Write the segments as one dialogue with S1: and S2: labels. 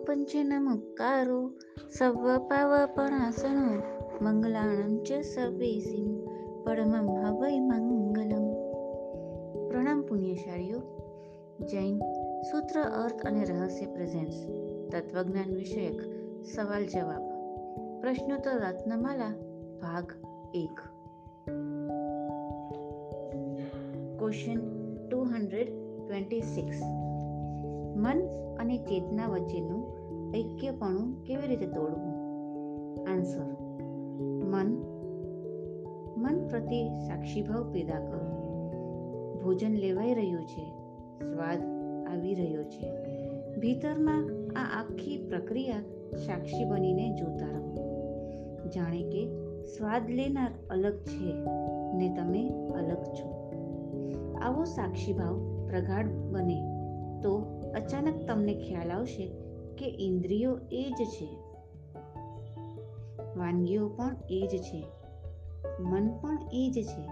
S1: એસો પંચનમુક્કારો serve પાવપણાસનો મંગલાણમ ચ સર્વેસિમ પરમમ હવૈ મંગલમ પ્રણામ પુણ્યશાળીઓ જૈન સૂત્ર અર્થ અને રહસ્ય પ્રેઝન્સ તત્વજ્ઞાન વિષયક સવાલ જવાબ પ્રશ્નોત્તર રત્નમાલા ભાગ એક question two hundred twenty six મન અને ચેતના વચ્ચેનું ઐક્યપણું કેવી રીતે તોડવું? આન્સર મન. મન પ્રત્યે સાક્ષીભાવ પેદા કરો. ભોજન લેવાઈ રહ્યું છે. સ્વાદ આવી રહ્યો છે. ભીતરમાં આ આખી પ્રક્રિયા સાક્ષી બનીને જોતા રહો. જાણે કે સ્વાદ લેનાર અલગ છે ને તમે અલગ છો. આવો સાક્ષીભાવ પ્રગાઢ બને તો અચાનક તમને ખ્યાલ આવશે કે ઇન્દ્રિયો એ જ છે. વાનગીઓ પણ એ જ છે. મન પણ એ જ છે.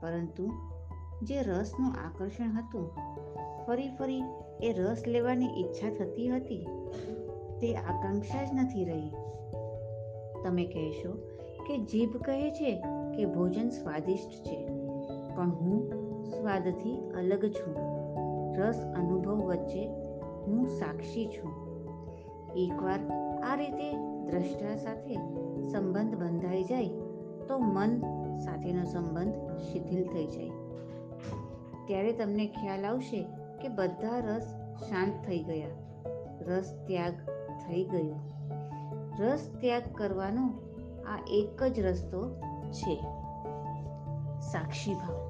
S1: પરંતુ જે રસનું આકર્ષણ હતું, ફરી ફરી એ રસ લેવાની ઈચ્છા થતી હતી, તે આકાંક્ષા જ નથી રહી. તમે કહેશો કે જીભ કહે છે કે ભોજન સ્વાદિષ્ટ છે, પણ હું સ્વાદથી અલગ છું. રસ અનુભવ વચ્ચે હું સાક્ષી છું. એકવાર આ રીતે દ્રષ્ટા સાથે સંબંધ બંધાઈ જાય, તો મન સાથેનો સંબંધ શિથિલ થઈ જાય. ત્યારે તમને ખ્યાલ આવશે કે બધા રસ શાંત થઈ ગયા. રસ ત્યાગ થઈ ગયો. રસ ત્યાગ કરવાનો આ એક જ રસ્તો છે. સાક્ષી ભાવ.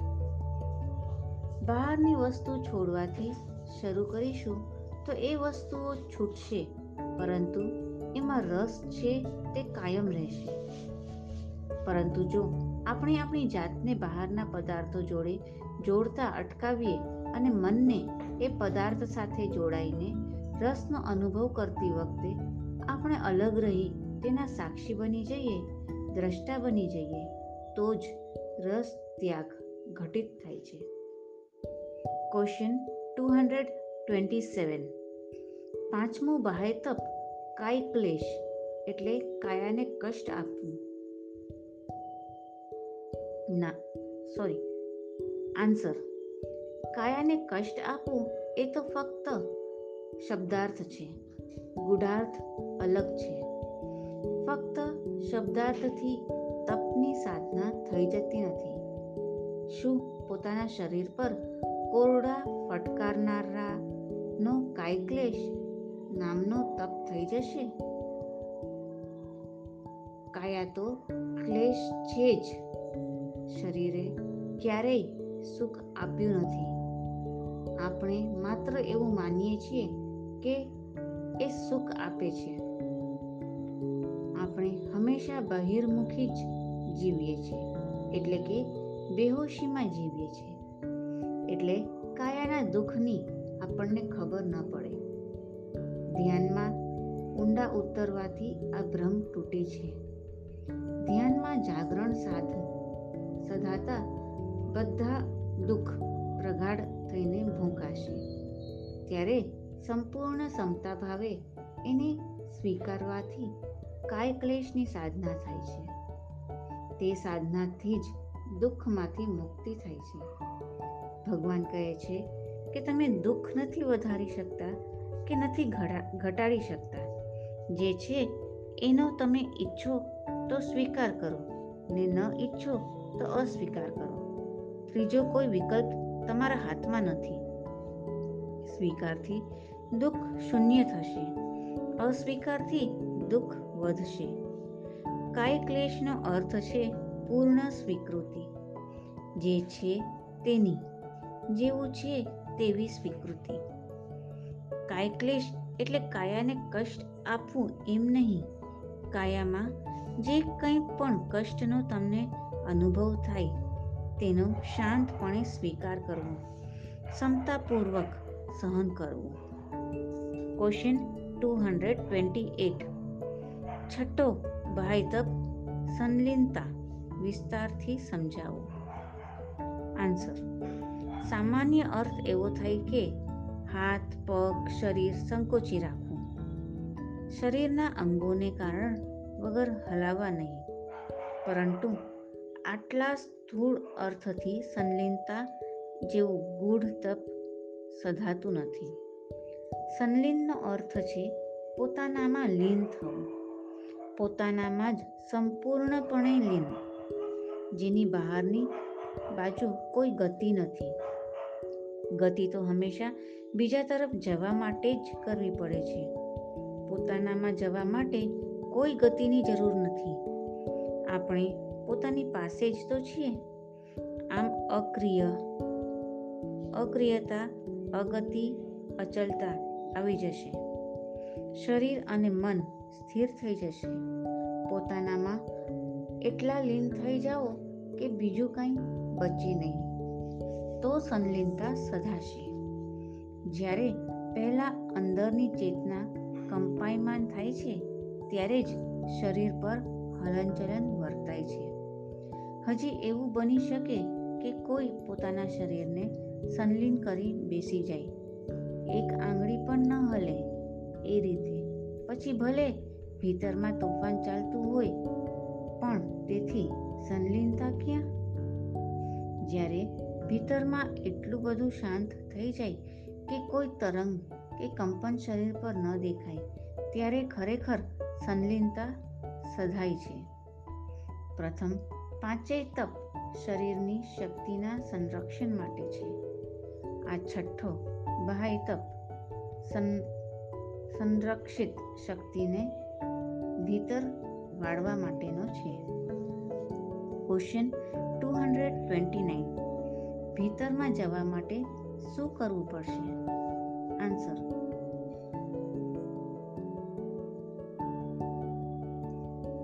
S1: બહારની વસ્તુ છોડવાથી શરૂ કરીશું તો એ વસ્તુઓ છૂટશે, પરંતુ એમાં રસ છે તે કાયમ રહેશે. પરંતુ જો આપણે આપણી જાતને બહારના પદાર્થો જોડે જોડતા અટકાવીએ અને મનને એ પદાર્થ સાથે જોડાઈને રસનો અનુભવ કરતી વખતે આપણે અલગ રહી તેના સાક્ષી બની જઈએ, દ્રષ્ટા બની જઈએ, તો જ રસ ત્યાગ ઘટિત થાય છે. Question two hundred twenty seven પાંચમું બાહ્ય તપ કાય ક્લેશ એટલે કાયાને કષ્ટ આપવું? ના સોરી આન્સર કાયાને કષ્ટ આપવું એ તો ફક્ત શબ્દાર્થ છે. ગુઢાર્થ અલગ છે. ફક્ત શબ્દાર્થથી તપની સાધના થઈ જતી નથી. શું પોતાના શરીર પર કોરડા ફટકારનારાનો કાયક્લેશ નામનો તપ થઈ જશે? કાયા તો ક્લેશ છે જ. શરીરે ક્યારેય સુખ આપ્યું નથી. આપણે માત્ર એવું માનીએ છીએ કે એ સુખ આપે છે. આપણે હંમેશા બહિર્મુખી જ જીવીએ છીએ, એટલે કે બેહોશીમાં જીવીએ છીએ. એટલે કાયાના દુઃખની આપણને ખબર ન પડે. ધ્યાનમાં ઊંડા ઉતરવાથી આ ભ્રમ તૂટે છે. ધ્યાનમાં જાગરણ સાધ સધાતા બધા દુઃખ પ્રગાઢ થઈને ભૂંકાશે. ત્યારે સંપૂર્ણ ક્ષમતા ભાવે એને સ્વીકારવાથી કાય ક્લેશની સાધના થાય છે. તે સાધનાથી જ દુઃખમાંથી મુક્તિ થાય છે. ભગવાન કહે છે કે તમે દુઃખ નથી વધારી શકતા કે નથી ઘટાડી શકતા. જે છે, એનો તમે ઈચ્છો તો સ્વીકાર કરો ને ન ઈચ્છો તો અસ્વીકાર કરો. ત્રીજો કોઈ વિકલ્પ તમારા હાથમાં નથી. સ્વીકારથી દુઃખ શૂન્ય થશે. અસ્વીકારથી દુઃખ વધશે. કાય ક્લેશનો અર્થ છે પૂર્ણ સ્વીકૃતિ. જે છે, તેની જેવું છે તેવી સ્વીકૃતિ. કાય ક્લેશ એટલે કાયાને કષ્ટ આપવું એમ નહીં. કાયામાં જે કંઈ પણ કષ્ટનો તમને અનુભવ થાય, તેનો શાંતપણે સ્વીકાર કરવો, ક્ષમતાપૂર્વક સહન કરવું. Question two hundred twenty eight છઠ્ઠો બાહ્ય તપ સંલિનતા વિસ્તારથી સમજાવો. આન્સર સામાન્ય અર્થ એવો થાય કે હાથ, પગ, શરીર સંકોચી રાખવું. શરીરના અંગોને કારણ વગર હલાવવા નહીં. પરંતુ આટલા સ્થૂળ અર્થથી સંલિનતા જેવું ગૂઢ તપ સધાતું નથી. સંલિનનો અર્થ છે પોતાનામાં લીન થવું. પોતાનામાં જ સંપૂર્ણપણે લીન. જેની બહારની બાજુ કોઈ ગતિ નથી. ગતિ તો હંમેશા બીજા તરફ જવા માટે જ કરવી પડે છે. પોતાનામાં જવા માટે કોઈ ગતિની જરૂર નથી. આપણે પોતાની પાસે જ તો છીએ. આમ અક્રિય, અક્રિયતા, અગતિ, અચલતા આવી જશે. શરીર અને મન સ્થિર થઈ જશે. પોતાનામાં એટલા લીન થઈ જાઓ કે બીજું કંઈ બચે નહીં. તો સંલિનતા સધાશે. જ્યારે પહેલાં અંદરની ચેતના કંપાયમાન થાય છે, ત્યારે જ શરીર પર હલનચલન વર્તાય છે. હજી એવું બની શકે કે કોઈ પોતાના શરીરને સંલિન કરી બેસી જાય. એક આંગળી પણ ન હલે. એ રીતે. પછી ભલે ભીતરમાં તોફાન ચાલતું હોય, પણ તેથી સંલિનતા ક્યાં? જ્યારે ભીતરમાં એટલું બધું શાંત થઈ જાય કે કોઈ તરંગ કે કંપન શરીર પર ન દેખાય, ત્યારે ખરેખર સંલીનતા સધાય છે. પ્રથમ, પાંચેય તપ શરીરની શક્તિના સંરક્ષણ માટે છે. આ છઠ્ઠો, બહાય તપ સંરક્ષિત શક્તિને ભીતર વાળવા માટેનો છે. Question two hundred twenty nine. ભીતરમાં જવા માટે શું કરવું પડશે? આન્સર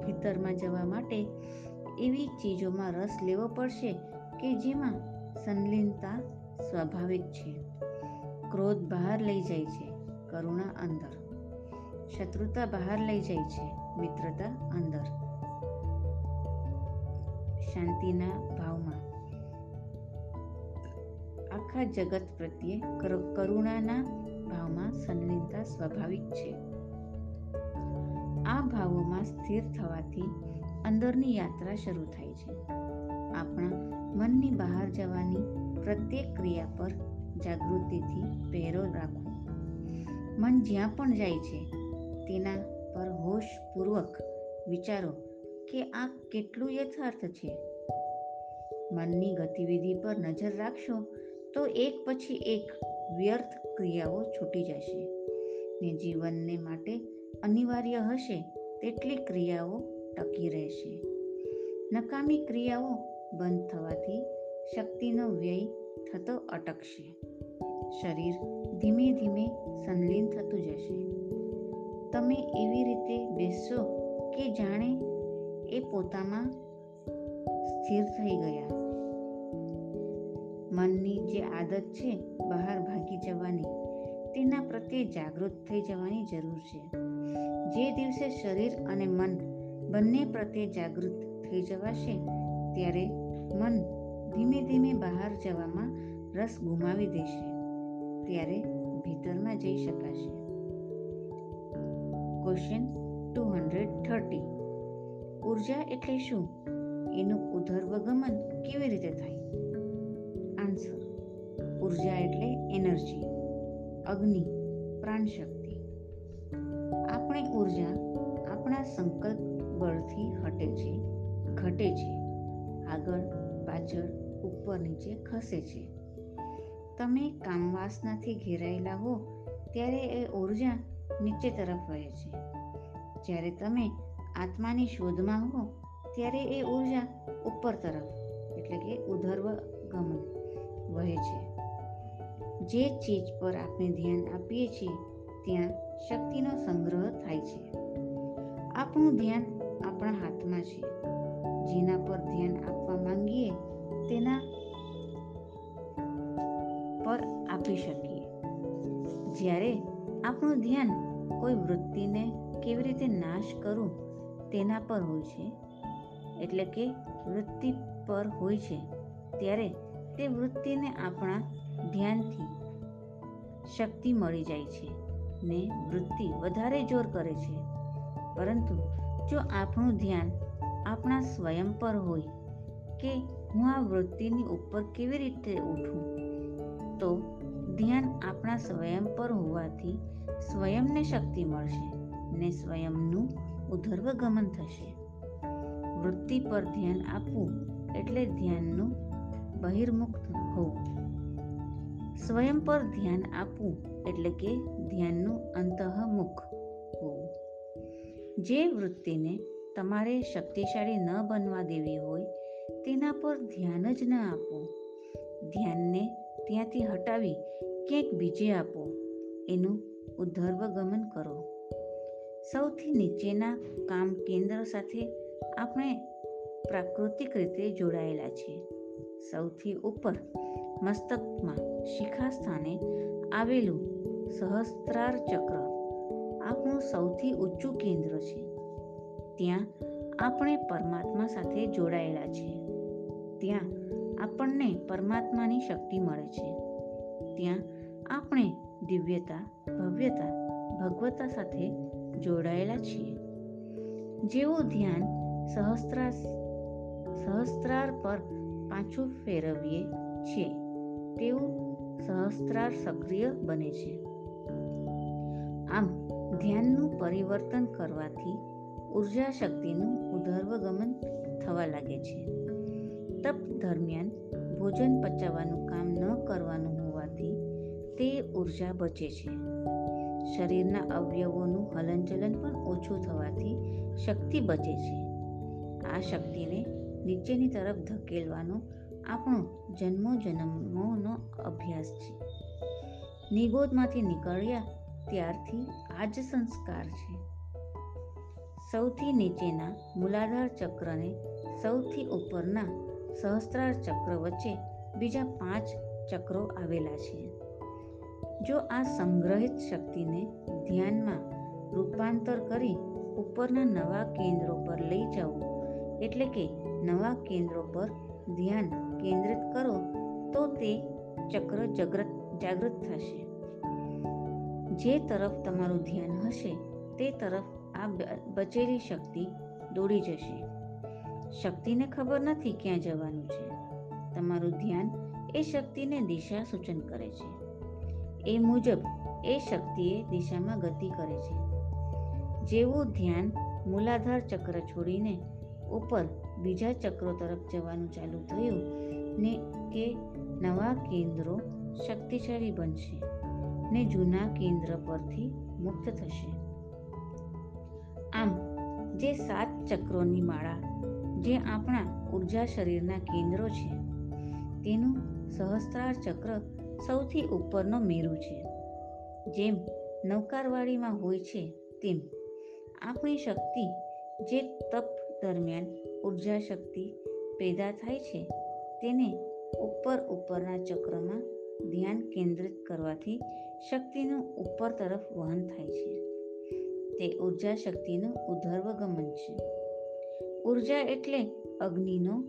S1: ભીતરમાં જવા માટે એવી ચીજોમાં રસ લેવો પડશે કે જેમાં સંલીનતા સ્વાભાવિક છે. ક્રોધ બહાર લઈ જાય છે, કરુણા અંદર. શત્રુતા બહાર લઈ જાય છે, મિત્રતા અંદર. શાંતિના આખા જગત પ્રત્યે કરુણાના ભાવમાં સંલિનતા સ્વાભાવિક છે. આ ભાવોમાં સ્થિર થવાથી અંદરની યાત્રા શરૂ થાય છે. આપણા મનની બહાર જવાની પ્રત્યેક ક્રિયા પર જાગૃતિથી પહેરો રાખવો મન જ્યાં પણ જાય છે, તેના પર હોશપૂર્વક વિચારો કે આ કેટલું યથાર્થ છે. મનની ગતિવિધિ પર નજર રાખશો તો એક પછી એક વ્યર્થ ક્રિયાઓ છૂટી જશે. ને જીવનને માટે અનિવાર્ય હશે તેટલી ક્રિયાઓ ટકી રહેશે. નકામી ક્રિયાઓ બંધ થવાથી શક્તિનો વ્યય થતો અટકશે. શરીર ધીમે ધીમે સંલીન થતું જશે. તમે એવી રીતે બેસશો કે જાણે એ પોતામાં સ્થિર થઈ ગયા. મનની જે આદત છે, બહાર ભાગી જવાની, તેના પ્રત્યે જાગૃત થઈ જવાની જરૂર છે. જે દિવસે શરીર અને મન બંને પ્રત્યે જાગૃત થઈ જવાશે, ત્યારે મન ધીમે ધીમે બહાર જવામાં રસ ગુમાવી દેશે, ત્યારે ભીતરમાં જઈ શકાશે. ક્વેશ્ચન ટુ હંડ્રેડ થર્ટી ઊર્જા એટલે શું? એનું ઉધર્વગમન કેવી રીતે થાય? ઊર્જા એટલે એનર્જી, અગ્નિ, પ્રાણશક્તિ. આપણી ઊર્જા આપણા સંકલ્પ બળથી હટે છે, ઘટે છે, આગળ, પાછળ, ઉપર, નીચે ખસે છે. તમે કામવાસનાથી ઘેરાયેલા હો, ત્યારે એ ઊર્જા નીચે તરફ વહે છે. જ્યારે તમે આત્માની શોધમાં હો, ત્યારે એ ઊર્જા ઉપર તરફ, એટલે કે ઉધર્વ ગમન વહે છે. જે ચીજ પર આપણે ધ્યાન આપીએ છીએ, ત્યાં શક્તિનો સંગ્રહ થાય છે. આપણું ધ્યાન આપણા હાથમાં છે. જેના પર ધ્યાન આપવા માંગીએ, તેના પર આપી શકીએ. જ્યારે આપણું ધ્યાન કોઈ વૃત્તિને કેવી રીતે નાશ કરું, તેના પર હોય છે. એટલે કે વૃત્તિ પર હોય છે. ત્યારે તે વૃત્તિને આપણા ધ્યાનથી શક્તિ મળી જાય છે ને વૃત્તિ વધારે જોર કરે છે. પરંતુ જો આપણું ધ્યાન આપણા સ્વયં પર હોય કે હું આ વૃત્તિની ઉપર કેવી રીતે ઉઠું, તો ધ્યાન આપણા સ્વયં પર હોવાથી સ્વયંને શક્તિ મળશે ને સ્વયંનું ઉધર્વગમન થશે. વૃત્તિ પર ધ્યાન આપવું એટલે ધ્યાનનું બહિર્મુખ હોવું સ્વયં પર ધ્યાન આપવું એટલે કે ધ્યાનનું અંતઃમુખ હોવું. જે વૃત્તિને તમારે શક્તિશાળી ન બનવા દેવી હોય, તેના પર ધ્યાન જ ન આપો. ધ્યાનને ત્યાંથી હટાવી ક્યાંક બીજે આપો. એનું ઉદ્ધર્વગમન કરો. સૌથી નીચેના કામ કેન્દ્ર સાથે આપણે પ્રાકૃતિક રીતે જોડાયેલા છીએ. સૌથી ઉપર મસ્તકમાં શિખા સ્થાને આવેલું સહસ્ત્રાર ચક્ર આપણું સૌથી ઊંચું કેન્દ્ર છે. ત્યાં આપણે પરમાત્મા સાથે જોડાયેલા છીએ ત્યાં આપણને પરમાત્માની શક્તિ મળે છે. ત્યાં આપણે દિવ્યતા, ભવ્યતા, ભગવતા સાથે જોડાયેલા છીએ. જેવું ધ્યાન સહસ્ત્રા સહસ્ત્રાર પર પાછું ફેરવીએ છીએ. તેવું સહસ્ત્રાર સક્રિય બને છે. આમ, ધ્યાનનું પરિવર્તન કરવાથી ઊર્જા શક્તિનું ઉધર્વગમન થવા લાગે છે. તપ દરમિયાન ભોજન પચાવવાનું કામ ન કરવાનું હોવાથી તે ઊર્જા બચે છે. શરીરના અવયવોનું હલનચલન પણ ઓછું થવાથી શક્તિ બચે છે. આ શક્તિને નીચેની તરફ ધકેલવાનો આપણો જન્મો જન્મોનો અભ્યાસ છે. નિગોદમાંથી નીકળ્યા ત્યારથી આ જ સંસ્કાર છે. સૌથી નીચેના મૂલાધાર ચક્રને સૌથી ઉપરના સહસ્ત્રાર ચક્ર વચ્ચે બીજા પાંચ ચક્રો આવેલા છે. જો આ સંગ્રહિત શક્તિને ધ્યાનમાં રૂપાંતર કરી ઉપરના નવા કેન્દ્રો પર લઈ જવું એટલે કે નવા કેન્દ્રો પર ધ્યાન કેન્દ્રિત કરો, તો તે ચક્ર જાગૃત જાગૃત થશે. જે તરફ તમારું ધ્યાન હશે, તે તરફ આ બચેલી શક્તિ દોડી જશે. શક્તિને ખબર નથી ક્યાં જવાનું છે. તમારું ધ્યાન એ શક્તિને દિશા સૂચન કરે છે. એ મુજબ એ શક્તિએ દિશામાં ગતિ કરે છે. જેવું ધ્યાન મૂલાધાર ચક્ર છોડીને ઉપર બીજા ચક્રો તરફ જવાનું ચાલુ થયું ને કે નવા કેન્દ્રો શક્તિશાળી બનશે ને જૂના કેન્દ્ર પરથી મુક્ત થશે. આમ, જે સાત ચક્રોની માળા, જે આપણા ઊર્જા શરીરના કેન્દ્રો છે, તેનું સહસ્ત્રાર ચક્ર સૌથી ઉપરનો મેરુ છે. જેમ નૌકારવાળીમાં હોય છે, તેમ આપણી શક્તિ જે તપ દરમિયાન ઊર્જા શક્તિ પેદા થાય છે તેને ઉપર ઉપરના ચક્રમાં ધ્યાન કેન્દ્રિત કરવાથી શક્તિનું ઉપર તરફ વહન થાય છે. તે ઊર્જા શક્તિનું ઉધર્વગમન છે. ઊર્જા એટલે અગ્નિનો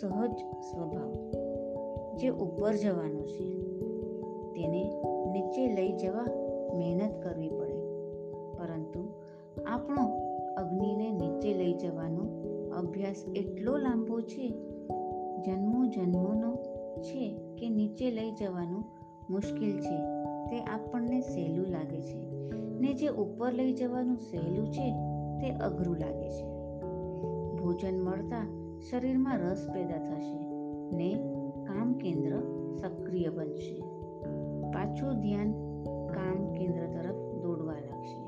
S1: સહજ સ્વભાવ, જે ઉપર જવાનો છે. તેને નીચે લઈ જવા મહેનત કરવી પડે. પરંતુ આપણો અગ્નિને નીચે લઈ જવાનો અભ્યાસ એટલો લાંબો છે જન્મો જન્મોનો છે કે નીચે લઈ જવાનું મુશ્કેલ છે, તે આપણને સહેલું લાગે છે. ને જે ઉપર લઈ જવાનું સહેલું છે, તે અઘરું લાગે છે. ભોજન મળતા શરીરમાં રસ પેદા થશે ને કામ કેન્દ્ર સક્રિય બનશે. પાછું ધ્યાન કામ કેન્દ્ર તરફ દોડવા લાગશે.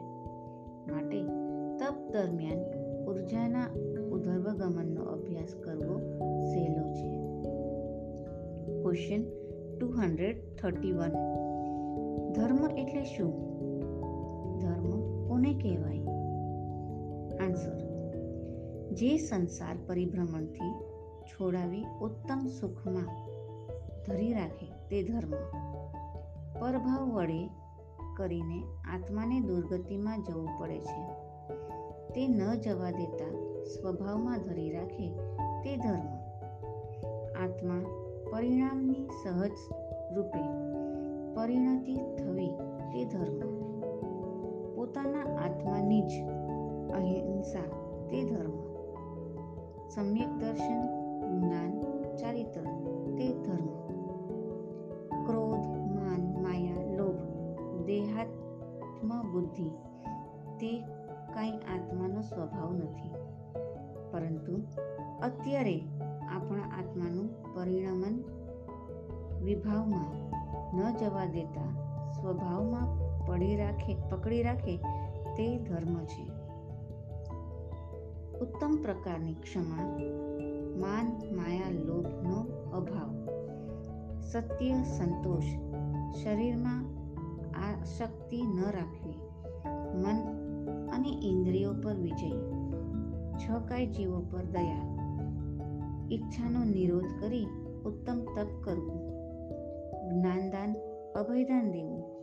S1: માટે તપ દરમિયાન ઉર્જાના ઉધર્વગમનનો અભ્યાસ કરવો question two hundred thirty one ધર્મ એટલે શું? ધર્મ કોને કહેવાય? આન્સર જે સંસાર પરિભ્રમણથી છોડાવી ઉત્તમ સુખમાં ધરી રાખે તે ધર્મ. પરભાવ વડે કરીને આત્માને દુર્ગતિમાં જવું પડે છે. તે ન જવા દેતા સ્વભાવમાં ધરી રાખે તે ધર્મ. આત્મા પરિણામની સહજ રૂપે પરિણતિ થવી તે ધર્મ. પોતાના આત્માની જ અહિંસા તે ધર્મ. સમ્યક દર્શન જવા દેતા. સ્વભાવમાં પડી રાખે, પકડી રાખે તે ધર્મ છે. ઉત્તમ પ્રકારની ક્ષમા, માન, માયા, લોભનો અભાવ. સત્ય, સંતોષ. શરીરમાં આસક્તિ ન રાખવી. મન અને ઇન્દ્રિયો પર વિજય. છ કાય જીવો પર દયા. ઈચ્છાનો નિરોધ કરી ઉત્તમ તપ કરવું. જ્ઞાનદાન અભયદાન દેવું.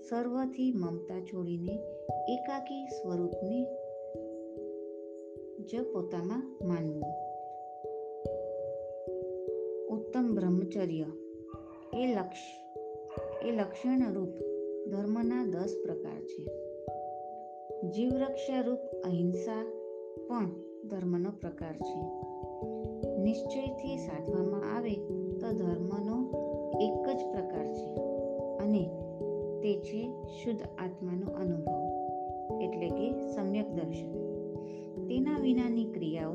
S1: સર્વથી મમતા છોડીને એકાકી સ્વરૂપને જ પોતામાં માનવું. ઉત્તમ બ્રહ્મચર્ય. એ લક્ષ, એ લક્ષણરૂપ ધર્મના દસ પ્રકાર છે. જીવરક્ષા રૂપ અહિંસા પણ ધર્મનો પ્રકાર છે. નિશ્ચયથી સાધવામાં આવે તો ધર્મનો એક જ પ્રકાર છે. અને તે છે શુદ્ધ આત્માનો અનુભવ, એટલે કે સમ્યક દર્શન. તેના વિનાની ક્રિયાઓ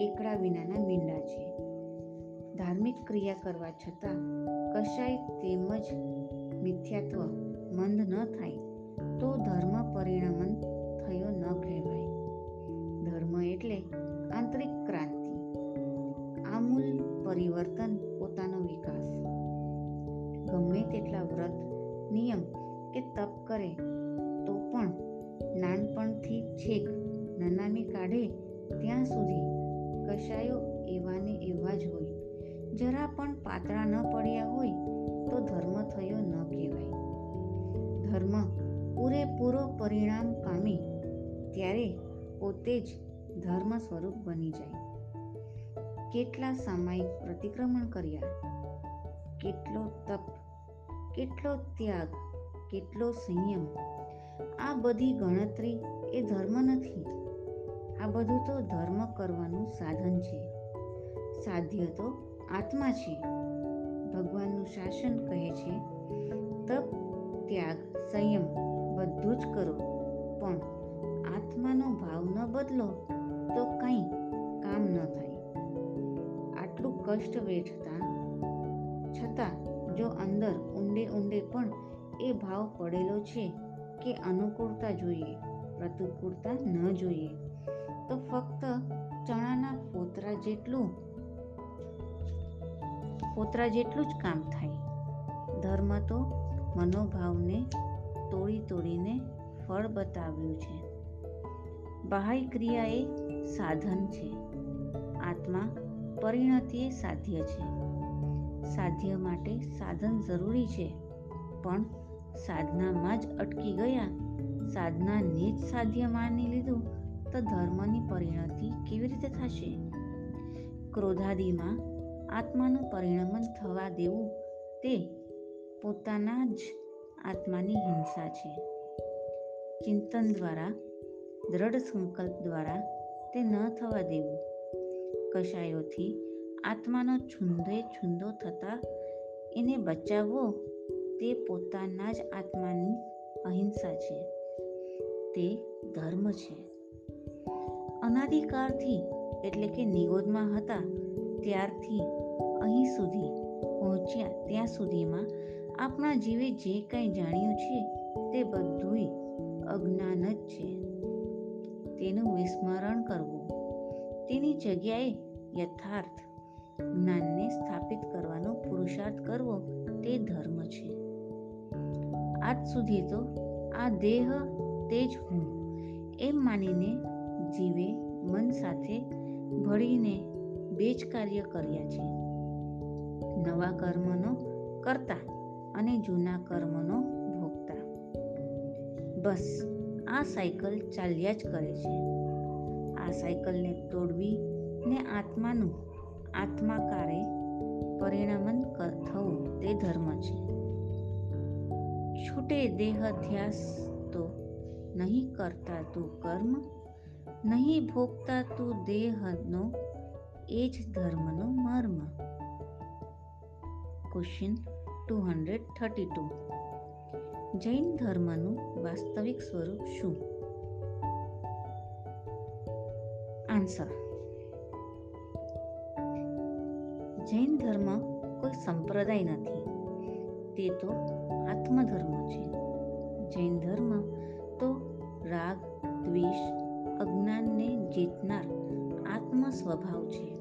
S1: એકડા વિનાના મીંડા છે. ધાર્મિક ક્રિયા કરવા છતાં કશાય તેમજ મિથ્યાત્વ મંદ ન થાય તો ધર્મ પરિણમન થયો ન કહેવાય. ધર્મ એટલે આંતરિક ક્રાંતિ. આમૂલ પરિવર્તન તપ કરે, તો પણ નાનપણથી છેક નનામી કાઢે ત્યાં સુધી કશાયો એવાને એવા જ હોય. જરા પણ પાતળા ન પડ્યા હોય તો ધર્મ થયો ન કહેવાય. ધર્મ પૂરેપૂરો પરિણામ પામે ત્યારે પોતે જ ધર્મ સ્વરૂપ બની જાય. કેટલા સામાયિક પ્રતિક્રમણ કર્યા, કેટલો તપ, કેટલો ત્યાગ કેટલો સંયમ. આ બધી ગણતરી એ ધર્મ નથી. આ બધું તો ધર્મ કરવાનું સાધન છે. સાધ્ય તો આત્મા છે. ભગવાનનું શાસન કહે છે, તપ, ત્યાગ, સંયમ બધું જ કરો. પણ આત્માનો ભાવ ન બદલો તો કંઈ કામ ન થાય. આટલું કષ્ટ વેઠતા, છતાં જો અંદર ઊંડે ઊંડે પણ એ ભાવ પડેલો છે કે અનુકૂળતા જોઈએ, પ્રતિકૂળતા ન જોઈએ. તો ફક્ત ચણાના પોતરા જેટલું પોતરા જેટલું જ કામ થાય. ધર્મ તો મનોભાવને તોડી તોડીને ફળ બતાવ્યું છે. બાહ્ય ક્રિયા એ સાધન છે. આત્મા પરિણતિ એ સાધ્ય છે. સાધ્ય માટે સાધન જરૂરી છે, પણ સાધનામાં જ અટકી ગયા. સાધનાને જ સાધ્ય માની લીધું તો ધર્મની પરિણતિ કેવી રીતે થશે? ક્રોધાદિમાં આત્માનું પરિણમન થવા દેવું તે પોતાના જ આત્માની હિંસા છે. ચિંતન દ્વારા, દ્રઢ સંકલ્પ દ્વારા તે ન થવા દેવું. કશાયોથી આત્માનો છુંદે છુંદો થતા એને બચાવવો તે પોતાના જ આત્માની અહિંસા છે. તે ધર્મ છે. અનાદિકાળથી એટલે કે નિગોદમાં હતા ત્યારથી અહીં સુધી પહોંચ્યા ત્યાં સુધીમાં આપણા જીવે જે કંઈ જાણ્યું છે તે બધુંય અજ્ઞાન જ છે. તેનું વિસ્મરણ કરવું. તેની જગ્યાએ યથાર્થ જ્ઞાનને સ્થાપિત કરવાનો પુરુષાર્થ કરવો તે ધર્મ છે. આજ સુધી તો આ દેહ તે જ હું, એમ માનીને જીવે મન સાથે ભળીને બે જ કાર્ય કર્યા છે. નવા કર્મનો કરતા અને જૂના કર્મનો ભોગતા. બસ, આ સાયકલ ચાલ્યા જ કરે છે. આ સાયકલને તોડવી ને આત્માનું આત્માકારે પરિણમન થવું તે ધર્મ છે. છૂટે દેહ ધ્યાસ તો નહીં કરતા તું કર્મ, નહીં ભોગતા તું દેહનો, એ જ ધર્મનો મર્મ. Question two hundred thirty two Jain ધર્મનું વાસ્તવિક સ્વરૂપ શું? આન્સર જૈન ધર્મ કોઈ સંપ્રદાય નથી. તે તો આત્મધર્મ છે જૈન ધર્મ તો રાગ, દ્વેષ, અજ્ઞાનને જીતનાર આત્મ સ્વભાવ છે.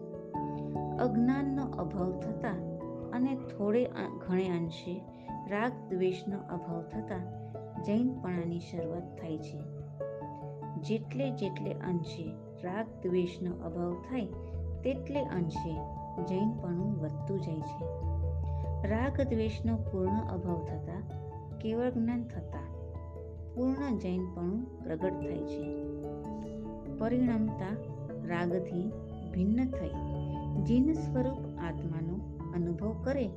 S1: અજ્ઞાનનો અભાવ થતા અને થોડે ઘણે અંશે રાગ, દ્વેષનો અભાવ થતાં જૈનપણાની શરૂઆત થાય છે. જેટલે જેટલે અંશે રાગ, દ્વેષનો અભાવ થાય, તેટલે અંશે જૈનપણું વધતું જાય છે. રાગ દ્વેષનો પૂર્ણ અભાવ થતાં, કેવળ જ્ઞાન થતાં, પૂર્ણ જૈનપણું પ્રગટ થાય છે. પરિણમતા રાગથી ભિન્ન થઈ. જીન સ્વરૂપ આત્માનો અનુભવ કરે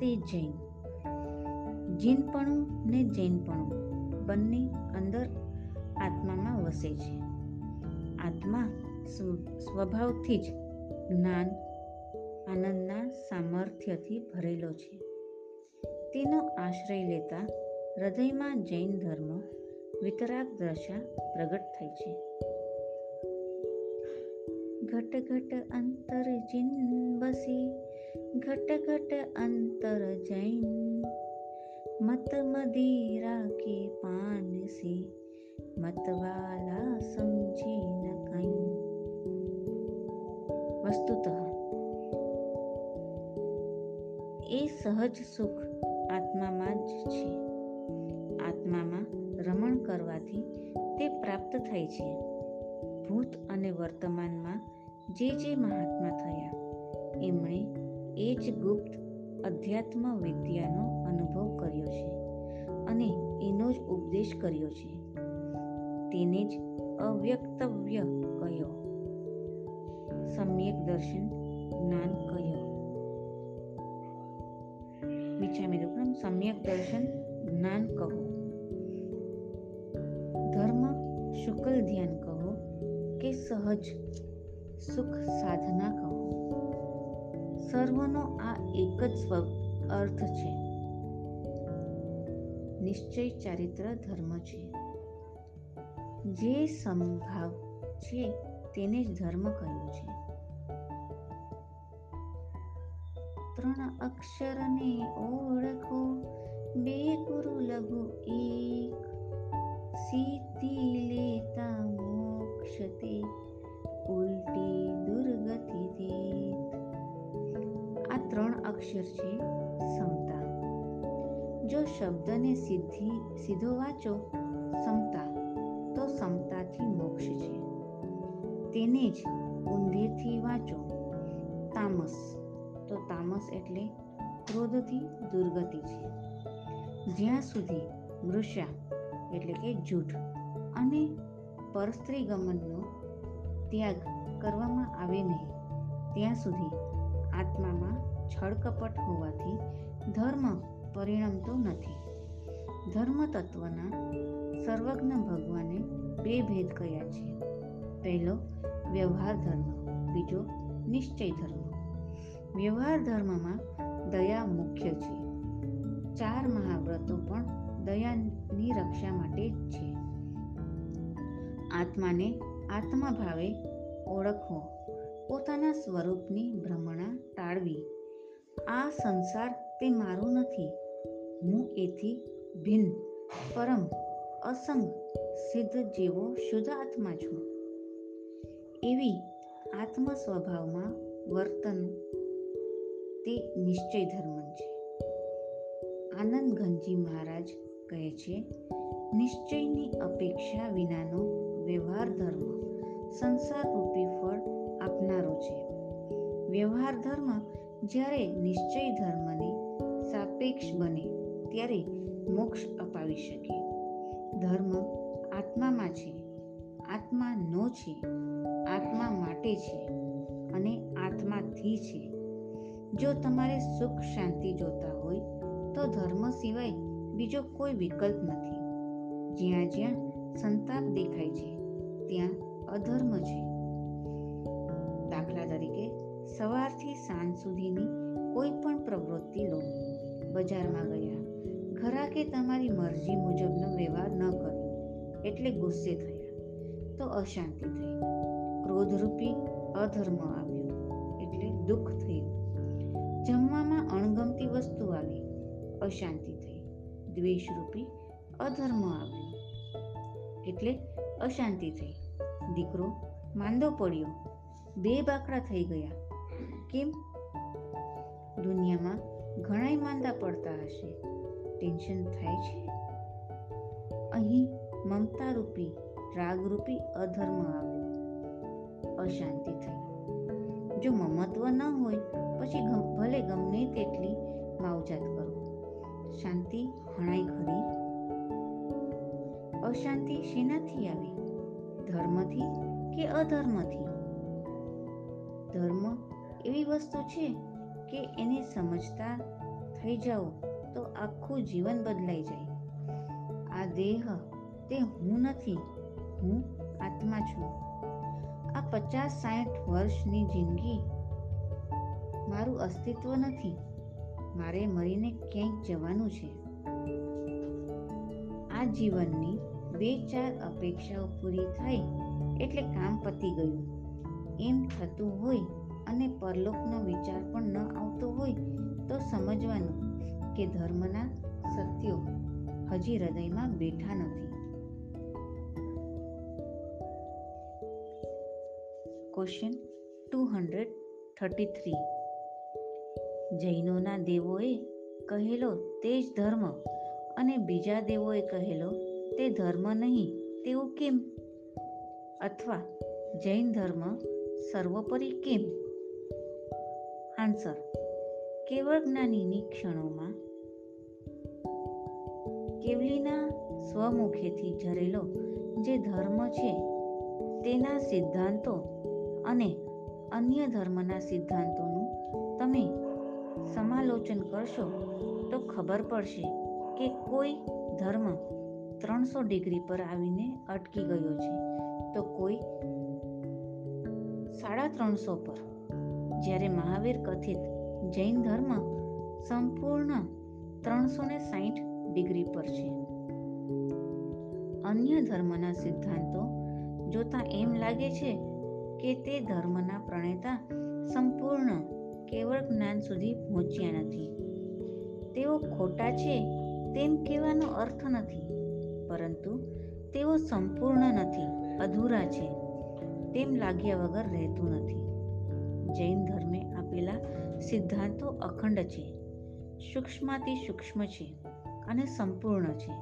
S1: તે જૈન. જીનપણું ને જૈનપણું બંને અંદર આત્મામાં વસે છે. આત્મા સ્વભાવથી જ જ્ઞાન આનંદના સામર્થ્યથી ભરેલો છે. તેનો આશ્રય લેતા હૃદયમાં જૈન ધર્મ વિતરાગ દશા પ્રગટ થાય છે. ઘટ ઘટ અંતર જીન બસી, ઘટ ઘટ અંતર જૈન, મત મદીરા કે પાનસી મતવાલા સમજી ન કઈ વસ્તુતઃ એ સહજ સુખ આત્મામાં જ છે. આત્મામાં રમણ કરવાથી તે પ્રાપ્ત થાય છે. ભૂત અને વર્તમાનમાં જે જે મહાત્મા થયા, એમણે એ જ ગુપ્ત અધ્યાત્મ વિદ્યાનો અનુભવ કર્યો છે અને એનો જ ઉપદેશ કર્યો છે. તેને જ અવ્યક્તવ્ય કહ્યો. સમ્યક દર્શન જ્ઞાન કહ્યો. વિચામી દુક્રમ સમ્યક દર્શન, જ્ઞાન કહો. ધર્મ, શુકલ ધ્યાન કહો કે સહજ સુખ સાધના કહો. સર્વનો આ એક જ સ્વ, અર્થ છે. નિશ્ચય ચારિત્ર ધર્મ છે. જે સમભાવ છે તેને જ ધર્મ કહ્યું છે. ત્રણ અક્ષરને ઓળખો, બે ગુરુ લઘુ એક. સિદ્ધિ લેતા મોક્ષ તે, ઉલટી દુર્ગતિ આ ત્રણ અક્ષર છે સમતા. જો શબ્દને સીધી સીધો વાંચો, સમતા તો સમતાથી મોક્ષ છે. તેને જ ઊંધેથી વાંચો, તામસ. તો તામસ એટલે ક્રોધથી દુર્ગતિ છે. જ્યાં સુધી મૃષા એટલે કે જૂઠ અને પરસ્ત્રી ગમનનો ત્યાગ કરવામાં આવે નહીં, ત્યાં સુધી આત્મામાં છળકપટ હોવાથી ધર્મ પરિણમતો નથી. ધર્મ તત્વના સર્વજ્ઞ ભગવાને બે ભેદ કયા છે. પહેલો, વ્યવહાર ધર્મ, બીજો, નિશ્ચય ધર્મ. વ્યવહાર ધર્મમાં દયા મુખ્ય છે. ચાર મહાવ્રતો પણ દયાની રક્ષા માટે જ છે. આત્માને આત્મા ભાવે ઓળખવો પોતાના સ્વરૂપની ભ્રમણા ટાળવી. આ સંસાર તે મારું નથી. હું એથી ભિન્ન, પરમ, અસંગ, સિદ્ધ જેવો શુદ્ધ આત્મા છું. એવી આત્મ સ્વભાવમાં વર્તન તે નિશ્ચય ધર્મ છે. આનંદ ઘનજી મહારાજ કહે છે, નિશ્ચયની અપેક્ષા વિનાનો વ્યવહાર ધર્મ સંસાર રૂપી ફળ આપનારો છે. વ્યવહાર ધર્મ જ્યારે નિશ્ચય ધર્મને સાપેક્ષ બને, ત્યારે મોક્ષ અપાવી શકે. ધર્મ આત્મામાં છે. આત્મા નો છે. આત્મા માટે છે. અને આત્માથી છે. જો તમારે સુખ શાંતિ જોતા હોય, તો ધર્મ સિવાય બીજો કોઈ વિકલ્પ નથી. જ્યાં જ્યાં સંતાપ દેખાય છે, ત્યાં અધર્મ છે. દાખલા તરીકે, સવારથી સાંજ સુધીની કોઈ પણ પ્રવૃત્તિ લો. બજારમાં ગયા ઘરાકે તમારી મરજી મુજબનો વ્યવહાર ન કર્યો, એટલે ગુસ્સે થયા, તો અશાંતિ થઈ. ક્રોધરૂપી અધર્મ આવ્યો, એટલે દુઃખ થયું. અણગમતી વસ્તુ આવી. અશાંતિ થઈ. દ્વેષરૂપી અધર્મ આવ્યો. એટલે અશાંતિ થઈ. દીકરો માંદો પડ્યો. બે બાકડા થઈ ગયા. કેમ? દુનિયામાં ઘણાય માંદા પડતા હશે. ટેન્શન થાય છે. અહીં મમતારૂપી, રાગરૂપી અધર્મ આવ્યો. અશાંતિ થઈ. જો મમત્વ ન હોય પછી ભલે ગમે તેટલી માવજાત કરો. શાંતિ હણાઈ ખરી. અશાંતિ શેનાથી આવી? ધર્મથી કે અધર્મથી? ધર્મ એવી વસ્તુ છે કે એને સમજતા થઈ જાઓ તો આખું જીવન બદલાઈ જાય. આ દેહ, તે હું નથી, હું આત્મા છું. આ પચાસ સાઠ વર્ષની જિંદગી મારું અસ્તિત્વ નથી. મારે મરીને ક્યાંક જવાનું છે. આ જીવનની બે ચાર અપેક્ષાઓ પૂરી થાય એટલે કામ પતી ગયું. એમ થતું હોય અને પરલોકનો વિચાર પણ ન આવતો હોય તો સમજવાનું કે ધર્મના સત્યો હજી હૃદયમાં બેઠા નથી. Question two hundred thirty three જૈનોના દેવોએ કહેલો તે જ ધર્મ અને બીજા દેવોએ કહેલો તે ધર્મ નહીં તેવું કેમ? અથવા જૈન ધર્મ સર્વોપરી કેમ? આન્સર કેવળ જ્ઞાનીની ક્ષણોમાં કેવલીના સ્વમુખેથી ઝરેલો જે ધર્મ છે, તેના સિદ્ધાંતો અને અન્ય ધર્મના સિદ્ધાંતોનું તમે સમાલોચન કરશો તો ખબર પડશે કે કોઈ ધર્મ ત્રણસો ડિગ્રી પર આવીને અટકી ગયો છે. તો કોઈ સાડા ત્રણસો પર. જ્યારે મહાવીર કથિત જૈન ધર્મ સંપૂર્ણ ત્રણસો ને સાહીઠ ડિગ્રી પર છે. અન્ય ધર્મના સિદ્ધાંતો જોતા એમ લાગે છે કે તે ધર્મના પ્રણેતા સંપૂર્ણ કેવળ જ્ઞાન સુધી પહોંચ્યા નથી. તેઓ ખોટા છે તેમ કહેવાનો અર્થ નથી, પરંતુ તેઓ સંપૂર્ણ નથી, અધૂરા છે તેમ લાગ્યા વગર રહેતું નથી. જૈન ધર્મે આપેલા સિદ્ધાંતો અખંડ છે, સૂક્ષ્માતિ સૂક્ષ્મ છે અને સંપૂર્ણ છે.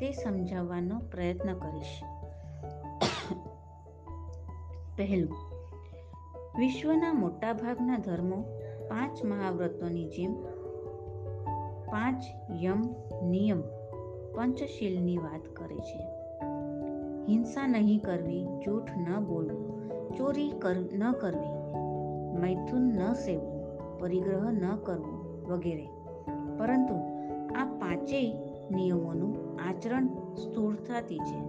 S1: તે સમજાવવાનો પ્રયત્ન કરીશ. પહેલું વિશ્વના મોટાભાગના ધર્મો પાંચ મહાવ્રતોની જેમ પાંચ યમ નિયમ પંચશીલની વાત કરે છે. હિંસા નહીં કરવી, જૂઠ ન બોલવું, ચોરી ન કરવી, મૈથુન ન સેવવું, પરિગ્રહ ન કરવું વગેરે. પરંતુ આ પાંચેય નિયમોનું આચરણ સ્થૂળતાથી છે.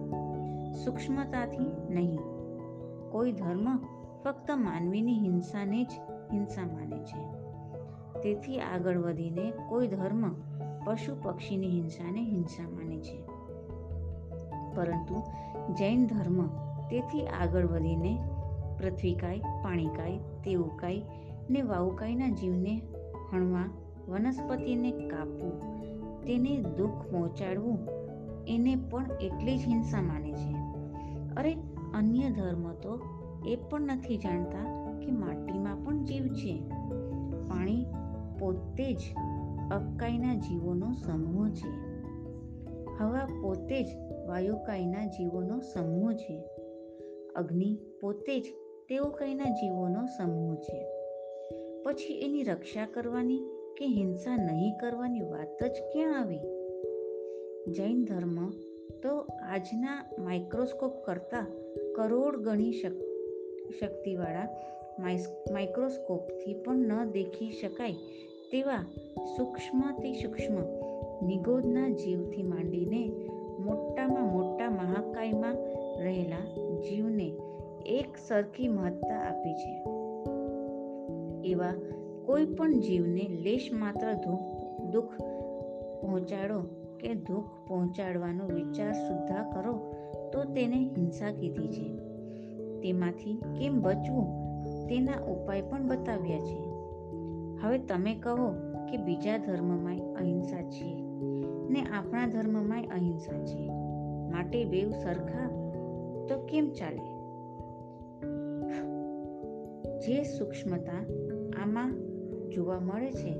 S1: સૂક્ષ્મતાથી નહીં. કોઈ ધર્મ ફક્ત માનવીની હિંસાને જ હિંસા માને છે. તેથી આગળ વધીને કોઈ ધર્મ પશુ પક્ષીની હિંસાને હિંસા માને છે. પરંતુ જૈન ધર્મ તેથી આગળ વધીને પૃથ્વીકાય પાણીકાય તેવુકાય ને વાવુકાયના જીવને હણવા, વનસ્પતિને કાપવું, તેને દુઃખ પહોંચાડવું, એને પણ એટલી જ હિંસા માને છે. અરે અન્ય ધર્મ તો એ પણ નથી જાણતા કે માટીમાં પણ જીવ છે. પાણી પોતે જ અકાઈના જીવોનો સમૂહ છે. હવા પોતે જ વાયુકાયના જીવોનો સમૂહ છે. અગ્નિ પોતે જ તેઓકાયના જીવોનો સમૂહ છે. પછી એની રક્ષા કરવાની કે હિંસા નહીં કરવાની વાત જ ક્યાં આવી? જૈન ધર્મ તો આજના માઇક્રોસ્કોપ કરતાં કરોડ ગણી શક્તિવાળા માઇક્રોસ્કોપથી પણ ન દેખી શકાય તેવા સૂક્ષ્મથી સૂક્ષ્મ નિગોદના જીવથી માંડીને મોટામાં મોટા મહાકાયમાં રહેલા જીવને એક સરખી મહત્તા આપી છે. એવા કોઈ પણ જીવને લેશ માત્ર દુઃખ પહોંચાડો કે દુઃખ પહોંચાડવાનો વિચાર સુદ્ધા કરો તો તેને હિંસા કીધી છે. તેમાંથી કેમ બચવું તેના ઉપાય પણ બતાવ્યા છે. હવે તમે કહો કે બીજા ધર્મમાં અહિંસા છે ને આપણા ધર્મમાં અહિંસા છે, માટે બેવ સરખા? તો કેમ ચાલે? જે સૂક્ષ્મતા આમાં જોવા મળે છે,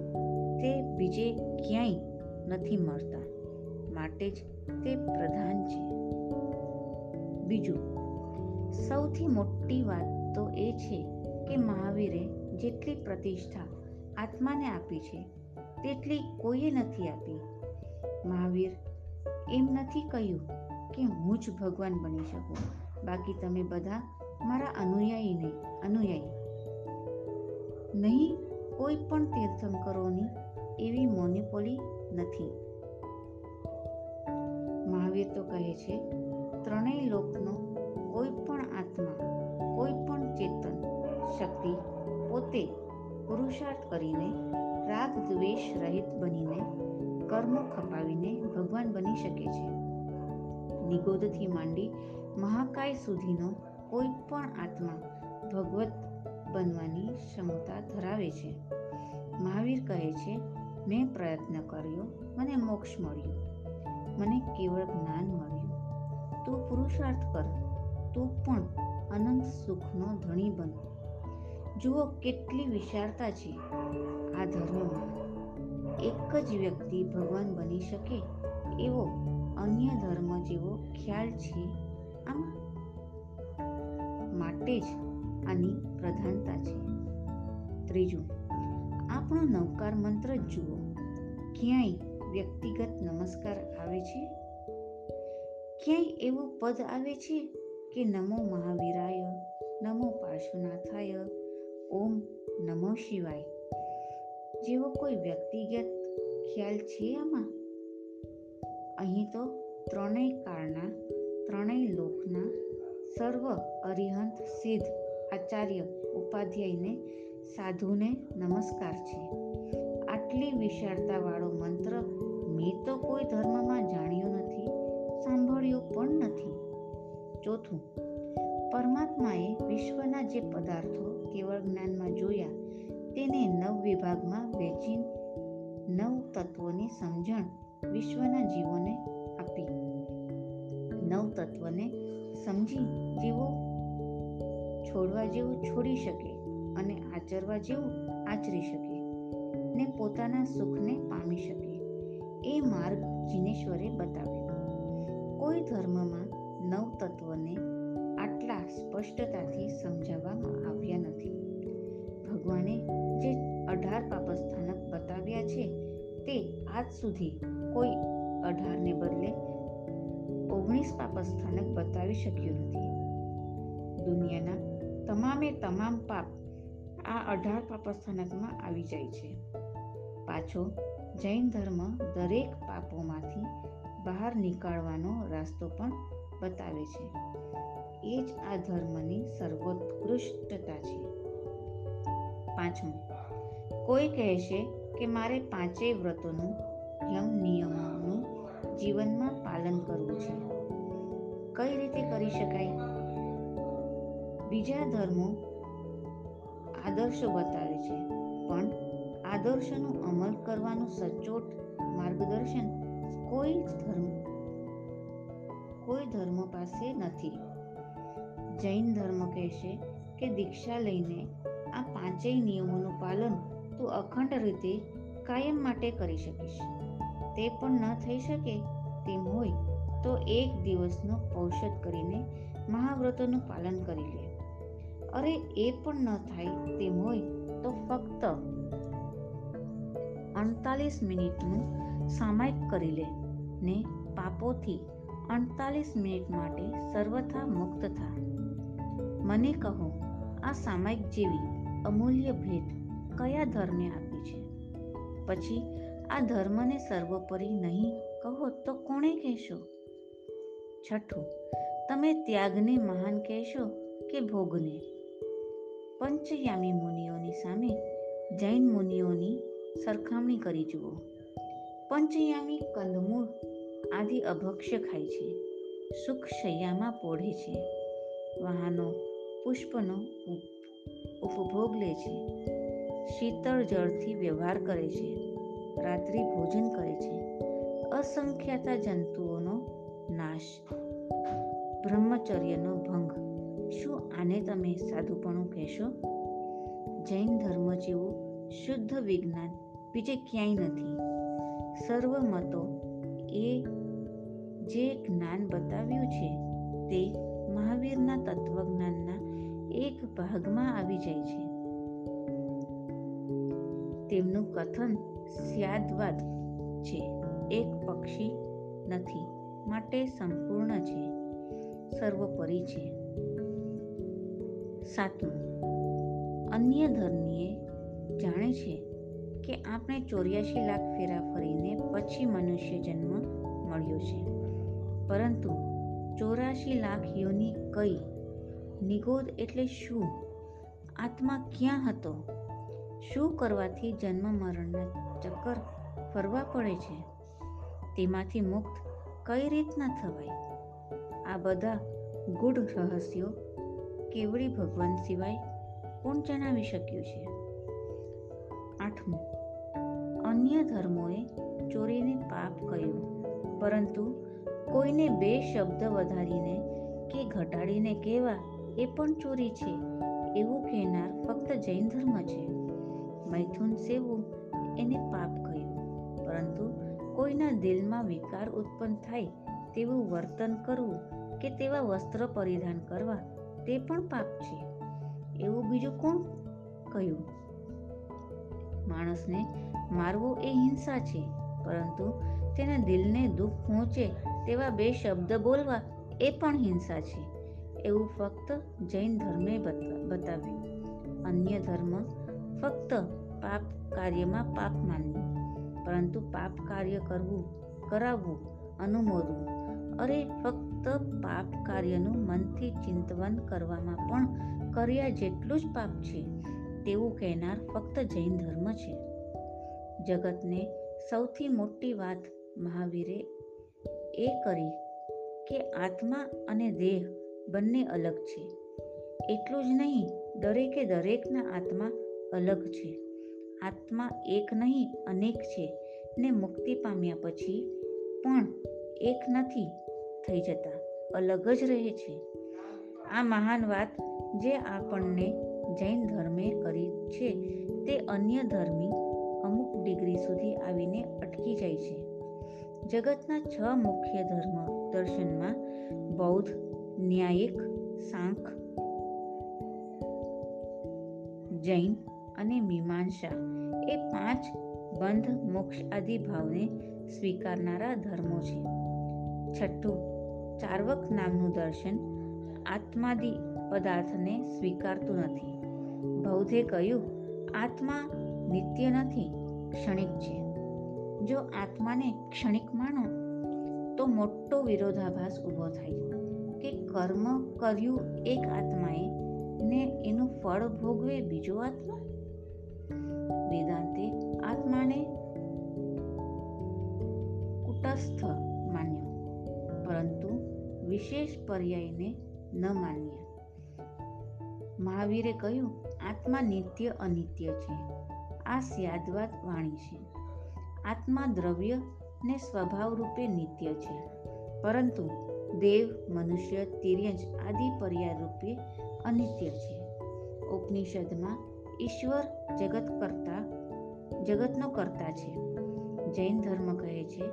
S1: તે બીજે ક્યાંય નથી મળતા, માટે જ તે પ્રધાન છે. બીજું સૌથી મોટી વાત તો એ છે કે મહાવીરે જેટલી પ્રતિષ્ઠા આત્માને આપી છે, તેટલી કોઈએ નથી આપી. મહાવીર એમ નથી કહ્યું કે હું જ ભગવાન બની શકું. બાકી તમે બધા મારા અનુયાયી નહીં અનુયાયી. નહીં, કોઈ પણ તીર્થંકરોની એવી મોનોપોલી નથી. મહાવીર તો કહે છે, ત્રણેય લોકનો કોઈ પણ આત્મા કોઈ પણ ચેતન, શક્તિ પોતે પુરુષાર્થ કરીને રાગ દ્વેષ રહિત બનીને કર્મ ખપાવીને ભગવાન બની શકે છે. નિગોદથી માંડી મહાકાય સુધીનો કોઈ પણ આત્મા ભગવત બનવાની ક્ષમતા ધરાવે છે. મહાવીર કહે છે, મેં પ્રયત્ન કર્યો, મને મોક્ષ મળ્યો. મને કેવળ જ્ઞાન મળ્યું. તું પુરુષાર્થ કર. તું પણ અનંત સુખનો ધણી બન. જુઓ કેટલી વિશાળતા છે આ ધર્મમાં. એક જ વ્યક્તિ ભગવાન બની શકે એવો અન્ય ધર્મ જેવો ખ્યાલ છે આમાં માટે જ આની પ્રધાનતા છે. ત્રીજું, આપણો નવકાર મંત્ર જુઓ. ક્યાંય વ્યક્તિગત નમસ્કાર આવે છે? ક્યાંય એવું પદ આવે છે કે નમો મહાવીરાય, નમો પાર્શ્વનાથાય, ઓમ નમો શિવાય. જેવો કોઈ વ્યક્તિગત ખ્યાલ છે આમાં? અહીં તો ત્રણેય કાળના, ત્રણેય લોકના સર્વ અરિહંત સિદ્ધ આચાર્ય ઉપાધ્યાયને સાધુને નમસ્કાર છે. આટલી વિશાળતાવાળો મંત્ર મેં તો કોઈ ધર્મમાં જાણ્યો નથી, સાંભળ્યો પણ નથી. ચોથું, પરમાત્માએ વિશ્વના જે પદાર્થો કેવળ જ્ઞાનમાં જોયા, તેને નવ વિભાગમાં વહેંચી નવ તત્વોની સમજણ વિશ્વના જીવોને આપી. નવ તત્વને સમજી જીવો છોડવા જેવું છોડી શકે અને આચરવા જેવું આચરી શકે ને પોતાના સુખને પામી શકે એ માર્ગ જીનેશ્વરે બતાવ્યો. કોઈ ધર્મમાં નવ તત્વને આટલા સ્પષ્ટતાથી સમજાવવામાં આવ્યા નથી. ભગવાને જે અઢાર પાપસ્થાનક બતાવ્યા છે, તે આજ સુધી કોઈ અઢારને બદલે ઓગણીસ પાપસ્થાનક બતાવી શક્યું નથી. દુનિયાના તમામે તમામ પાપ આ અઢાર પાપસ્થાનકમાં આવી જાય છે. પાછો જૈન ધર્મ દરેક પાપોમાંથી બહાર નીકાળવાનો રસ્તો પણ બતાવે છે. એ જ આ ધર્મની સર્વોત્કૃષ્ટતા છે. પાંચમું. કોઈ કહે છે કે મારે પાંચેય વ્રતોનું યમ નિયમોનું જીવનમાં પાલન કરવું છે. કઈ રીતે કરી શકાય? બીજા ધર્મો આદર્શો બતાવે છે, પણ આદર્શનો અમલ કરવાનું સચોટ માર્ગદર્શન કોઈ જ ધર્મ કોઈ ધર્મ પાસે નથી. જૈન ધર્મ કહેશે કે દીક્ષા લઈને આ પાંચેય નિયમોનું પાલન તું અખંડ રીતે કાયમ માટે કરી શકીશ. તે પણ ન થઈ શકે તેમ હોય તો એક દિવસનો ઔષધ કરીને મહાવ્રતોનું પાલન કરી લે. અરે એ પણ ન થાય તેમ હોય તો ફક્ત અડતાલીસ મિનિટનું સામાયિક કરી લે ને પાપોથી અડતાલીસ મિનિટ માટે સર્વથા મુક્ત થા. મને કહો, આ સામાયિક જેવી અમૂલ્ય ભેટ કયા ધર્મે આપી છે? પછી, આ ધર્મને સર્વોપરી નહીં કહો તો કોણે કહેશો? છઠ્ઠું, તમે ત્યાગને મહાન કહેશો કે ભોગને? પંચયામી મુનિઓની સામે જૈન મુનિઓની સરખામણી કરી જુઓ. પંચયામી કંદમૂળ આદિ અભક્ષ્ય ખાય છે. સુખ શૈયામાં પોઢે છે. વાહનો, પુષ્પનો ઉપભોગ લે છે. શીતળ જળથી વ્યવહાર કરે છે. રાત્રિ ભોજન કરે છે. અસંખ્યાતા જંતુઓનો નાશ. બ્રહ્મચર્યનો ભંગ. શું આને તમે સાધુપણું કહેશો? જૈન ધર્મ જેવું શુદ્ધ વિજ્ઞાન બીજે ક્યાંય નથી. સર્વ મતો એ જે જ્ઞાન બતાવ્યું છે તે મહાવીરના તત્વજ્ઞાનના એક ભાગમાં આવી જાય છે. તેમનું કથન સ્યાદવાદ છે. એક પક્ષી નથી, માટે સંપૂર્ણ છે. સર્વોપરી છે. સાતમું. અન્ય ધર્મીએ જાણે છે કે આપણે ચોર્યાસી લાખ ફેરા ફરીને પછી મનુષ્ય જન્મ મળ્યો છે. પરંતુ ચોરાશી લાખ યોની કઈ? નિગોદ એટલે શું? આત્મા ક્યાં હતો? શું કરવાથી જન્મ મરણના ચક્કર ફરવા પડે છે? તેમાંથી મુક્ત કઈ રીતના થવાય? આ બધા ગૂઢ રહસ્યો કેવડી ભગવાન સિવાય કોણ જણાવી શક્યું છે? આઠમું. અન્ય ધર્મોએ ચોરીને પાપ કહ્યું પરંતુ કોઈને બે શબ્દ વધારીને કે ઘટાડીને કહેવા એ પણ ચોરી છે. એવું કહેનાર ફક્ત જૈન ધર્મ છે. મૈથુન સેવું એને પાપ કહ્યું પરંતુ કોઈના દિલમાં વિકાર ઉત્પન્ન થાય તેવું વર્તન કરવું કે તેવા વસ્ત્ર પરિધાન કરવા તે પણ પાપ છે. એવું બીજું કોણ કહ્યું? માણસને મારવો એ હિંસા છે. પરંતુ તેના દિલને દુઃખ પહોંચે તેવા બે શબ્દ બોલવા એ પણ હિંસા છે. એવું ફક્ત જૈન ધર્મે બતાવ્યું. અન્ય ધર્મ ફક્ત પાપ કાર્યમાં પાપ માનવું, પરંતુ પાપ કાર્ય કરવું, કરાવવું, અનુમોદવું, અરે ફક્ત પાપ કાર્યનું મનથી ચિંતવન કરવામાં પણ કર્યા જેટલું જ પાપ છે, તેવું કહેનાર ફક્ત જૈન ધર્મ છે. જગતને સૌથી મોટી વાત મહાવીરે એ કરી કે આત્મા અને દેહ બંને અલગ છે. એટલું જ નહીં, દરેકે દરેકના આત્મા અલગ છે. આત્મા એક નહીં, અનેક છે ને મુક્તિ પામ્યા પછી પણ એક નથી થઈ જતા, અલગ જ રહે છે. આ મહાન વાત જે આપણને જૈન ધર્મે કરી છે તે અન્ય ધર્મી ડિગ્રી સુધી આવીને અટકી જાય છે. જગતના છ મુખ્ય ધર્મ દર્શનમાં બૌદ્ધ, ન્યાયિક, સાંખ, જૈન અને મીમાંસા એ પાંચ બંધ મોક્ષ આદિ ભાવને સ્વીકારનારા ધર્મો છે. છઠ્ઠું, ચાર્વક નામનું દર્શન આત્માદિ પદાર્થને સ્વીકારતું નથી. બૌદ્ધે કહ્યું, આત્મા નિત્ય નથી ક્ષણિક છે. જો આત્માને ક્ષણિક માનો, તો મોટો વિરોધાભાસ ઊભો થાય કે કર્મ કર્યું એક આત્માએ ને એનું ફળ ભોગવે બીજો આત્મા? વેદાંતે આત્માને કુટસ્થ માન્યો, પરંતુ વિશેષ પર્યાયને ન માન્યા. મહાવીરે કહ્યું, આત્મા નિત્ય અનિત્ય છે. આ સ્યાદવાદ વાણી છે. આત્મા દ્રવ્ય ને સ્વભાવ રૂપે નિત્ય છે. પરંતુ દેવ, મનુષ્ય, તિર્યંજ આદિ પર્યાય રૂપે અનિત્ય છે. ઉપનિષદમાં ઈશ્વર જગત કરતા, જગતનો કરતા છે. જૈન ધર્મ કહે છે,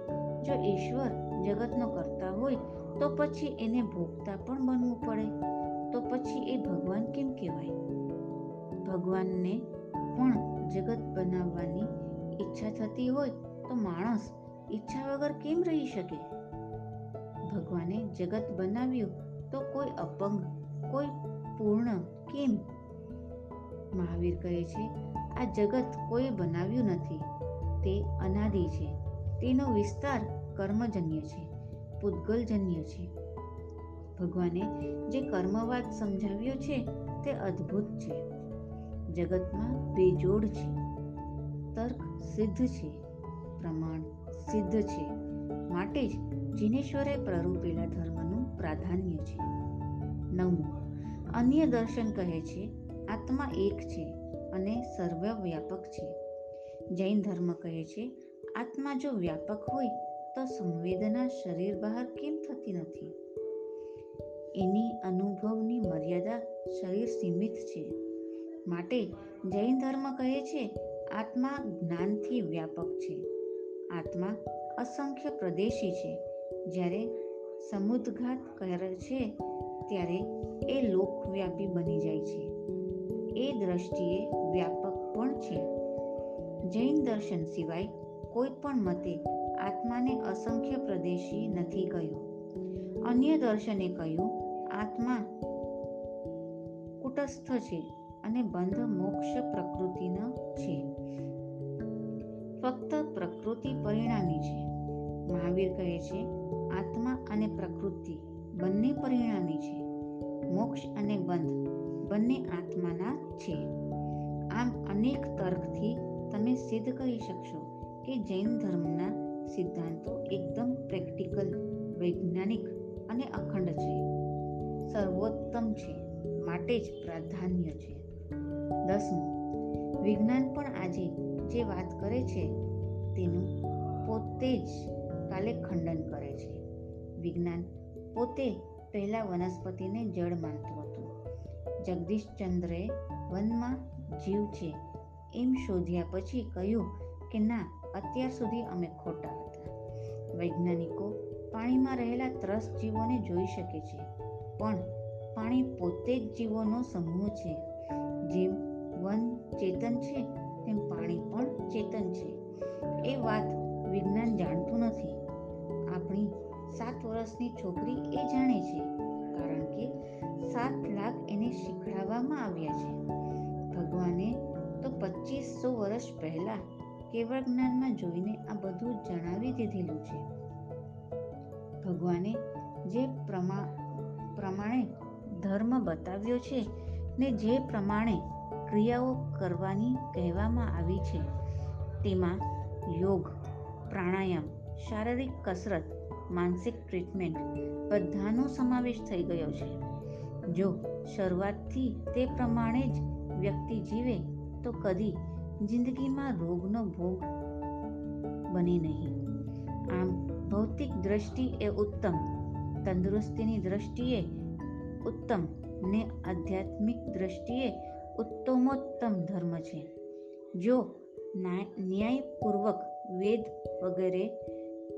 S1: જો ઈશ્વર જગતનો કરતા હોય, તો પછી એને ભોગતા પણ બનવું પડે. તો પછી એ ભગવાન કેમ કહેવાય? ભગવાનને પણ જગત બનાવવાની ઈચ્છા થતી હોય તો માણસ ઈચ્છા વગર કેમ રહી શકે? ભગવાને જગત બનાવ્યું તો કોઈ અપંગ, કોઈ પૂર્ણ કેમ? મહાવીર કહે છે, આ જગત કોઈ બનાવ્યું નથી. તે અનાદિ છે. તેનો વિસ્તાર કર્મજન્ય છે, પૂતગલજન્ય છે. ભગવાને જે કર્મવાદ સમજાવ્યો છે તે અદ્ભુત છે. જગતમાં બેજોડ છે. તર્ક સિદ્ધ છે. પ્રમાણ સિદ્ધ છે. માટે જ જીનેશ્વરે પ્રરૂપેલા ધર્મનું પ્રાધાન્ય છે. નવમું અન્ય દર્શન કહે છે, આત્મા એક છે અને સર્વવ્યાપક છે. જૈન ધર્મ કહે છે, આત્મા જો વ્યાપક હોય તો સંવેદના શરીર બહાર કેમ થતી નથી? એની અનુભવની મર્યાદા શરીર સીમિત છે. માટે જૈન ધર્મ કહે છે, આત્મા જ્ઞાનથી વ્યાપક છે. આત્મા અસંખ્ય પ્રદેશી છે. જ્યારે સમુદ્ઘાત કરે છે, ત્યારે એ લોકવ્યાપી બની જાય છે. એ દ્રષ્ટિએ વ્યાપક પણ છે. જૈન દર્શન સિવાય કોઈ પણ મતે આત્માને અસંખ્ય પ્રદેશી નથી કહ્યું. અન્ય દર્શને કહ્યું, આત્મા કુટસ્થ છે. અને બંધ મોક્ષ પ્રકૃતિનો છે. ફક્ત પ્રકૃતિ પરિણામી છે. મહાવીર કહે છે, આત્મા અને પ્રકૃતિ બંને પરિણામી છે. મોક્ષ અને બંધ બંને આત્માના છે. આમ અનેક તર્કથી તમે સિદ્ધ કરી શકશો કે જૈન ધર્મના સિદ્ધાંતો એકદમ પ્રેક્ટિકલ, વૈજ્ઞાનિક અને અખંડ છે. સર્વોત્તમ છે, માટે જ પ્રાધાન્ય છે. દસમું. વિજ્ઞાન પણ આજે જે વાત કરે છે, તેનું પોતે જ કાલે ખંડન કરે છે. વિજ્ઞાન પોતે પહેલા વનસ્પતિને જળ માનતું હતું. જગદીશચંદ્રે વનમાં જીવ છે એમ શોધ્યા પછી કહ્યું કે ના, અત્યાર સુધી અમે ખોટા હતા. વૈજ્ઞાનિકો પાણીમાં રહેલા ત્રસ જીવોને જોઈ શકે છે, પણ પાણી પોતે જ જીવોનો સમૂહ છે. જેમ વન ચેતન છે, તેમ પાણી પણ ચેતન છે. એ વાત વિજ્ઞાન જાણતું નથી. આપણી સાત વર્ષની છોકરી એ જાણે છે, કારણ કે સાત લાખ એને શીખડાવવામાં આવ્યા છે. ભગવાને તો પચીસો વર્ષ પહેલા કેવળ જ્ઞાનમાં જોઈને આ બધું જણાવી દીધેલું છે. ભગવાને જે પ્રમા, પ્રમાણે ધર્મ બતાવ્યો છે ને જે પ્રમાણે ક્રિયાઓ કરવાની કહેવામાં આવી છે, તેમાં યોગ, પ્રાણાયામ, શારીરિક કસરત, માનસિક ટ્રીટમેન્ટ બધાનો સમાવેશ થઈ ગયો છે. જો શરૂઆતથી તે પ્રમાણે જ વ્યક્તિ જીવે, તો કદી જિંદગીમાં રોગનો ભોગ બને નહીં. આમ, ભૌતિક દ્રષ્ટિ એ ઉત્તમ, તંદુરસ્તીની દ્રષ્ટિએ ઉત્તમ ને આધ્યાત્મિક દ્રષ્ટિએ ઉત્તમોત્તમ ધર્મ છે. જો ન્યાયપૂર્વક વેદ વગેરે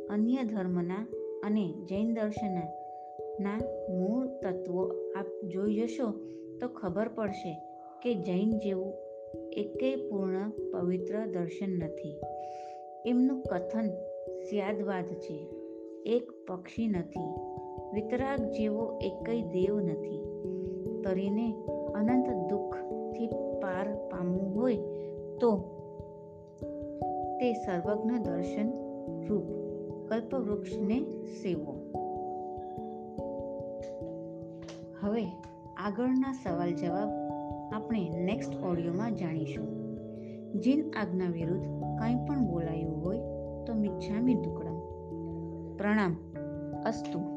S1: અન્ય ધર્મના અને જૈન દર્શનના મૂળ તત્વો આપ જોઈ જશો તો ખબર પડશે કે જૈન જેવું એકેય પૂર્ણ પવિત્ર દર્શન નથી. એમનું કથન સ્યાદવાદ છે. એક પક્ષી નથી. વિતરાગ જેવો એકય દેવ નથી. તરીને અનંત દુઃખથી પાર પામવું હોય તો તે સર્વજ્ઞ દર્શન રૂપ કલ્પવૃક્ષને સેવો. હવે આગળના સવાલ જવાબ આપણે નેક્સ્ટ ઓડિયોમાં જાણીશું. જીન આજ્ઞા વિરુદ્ધ કંઈ પણ બોલાયું હોય તો મિચ્છામી દુકડમ પ્રણામ, અસ્તુ.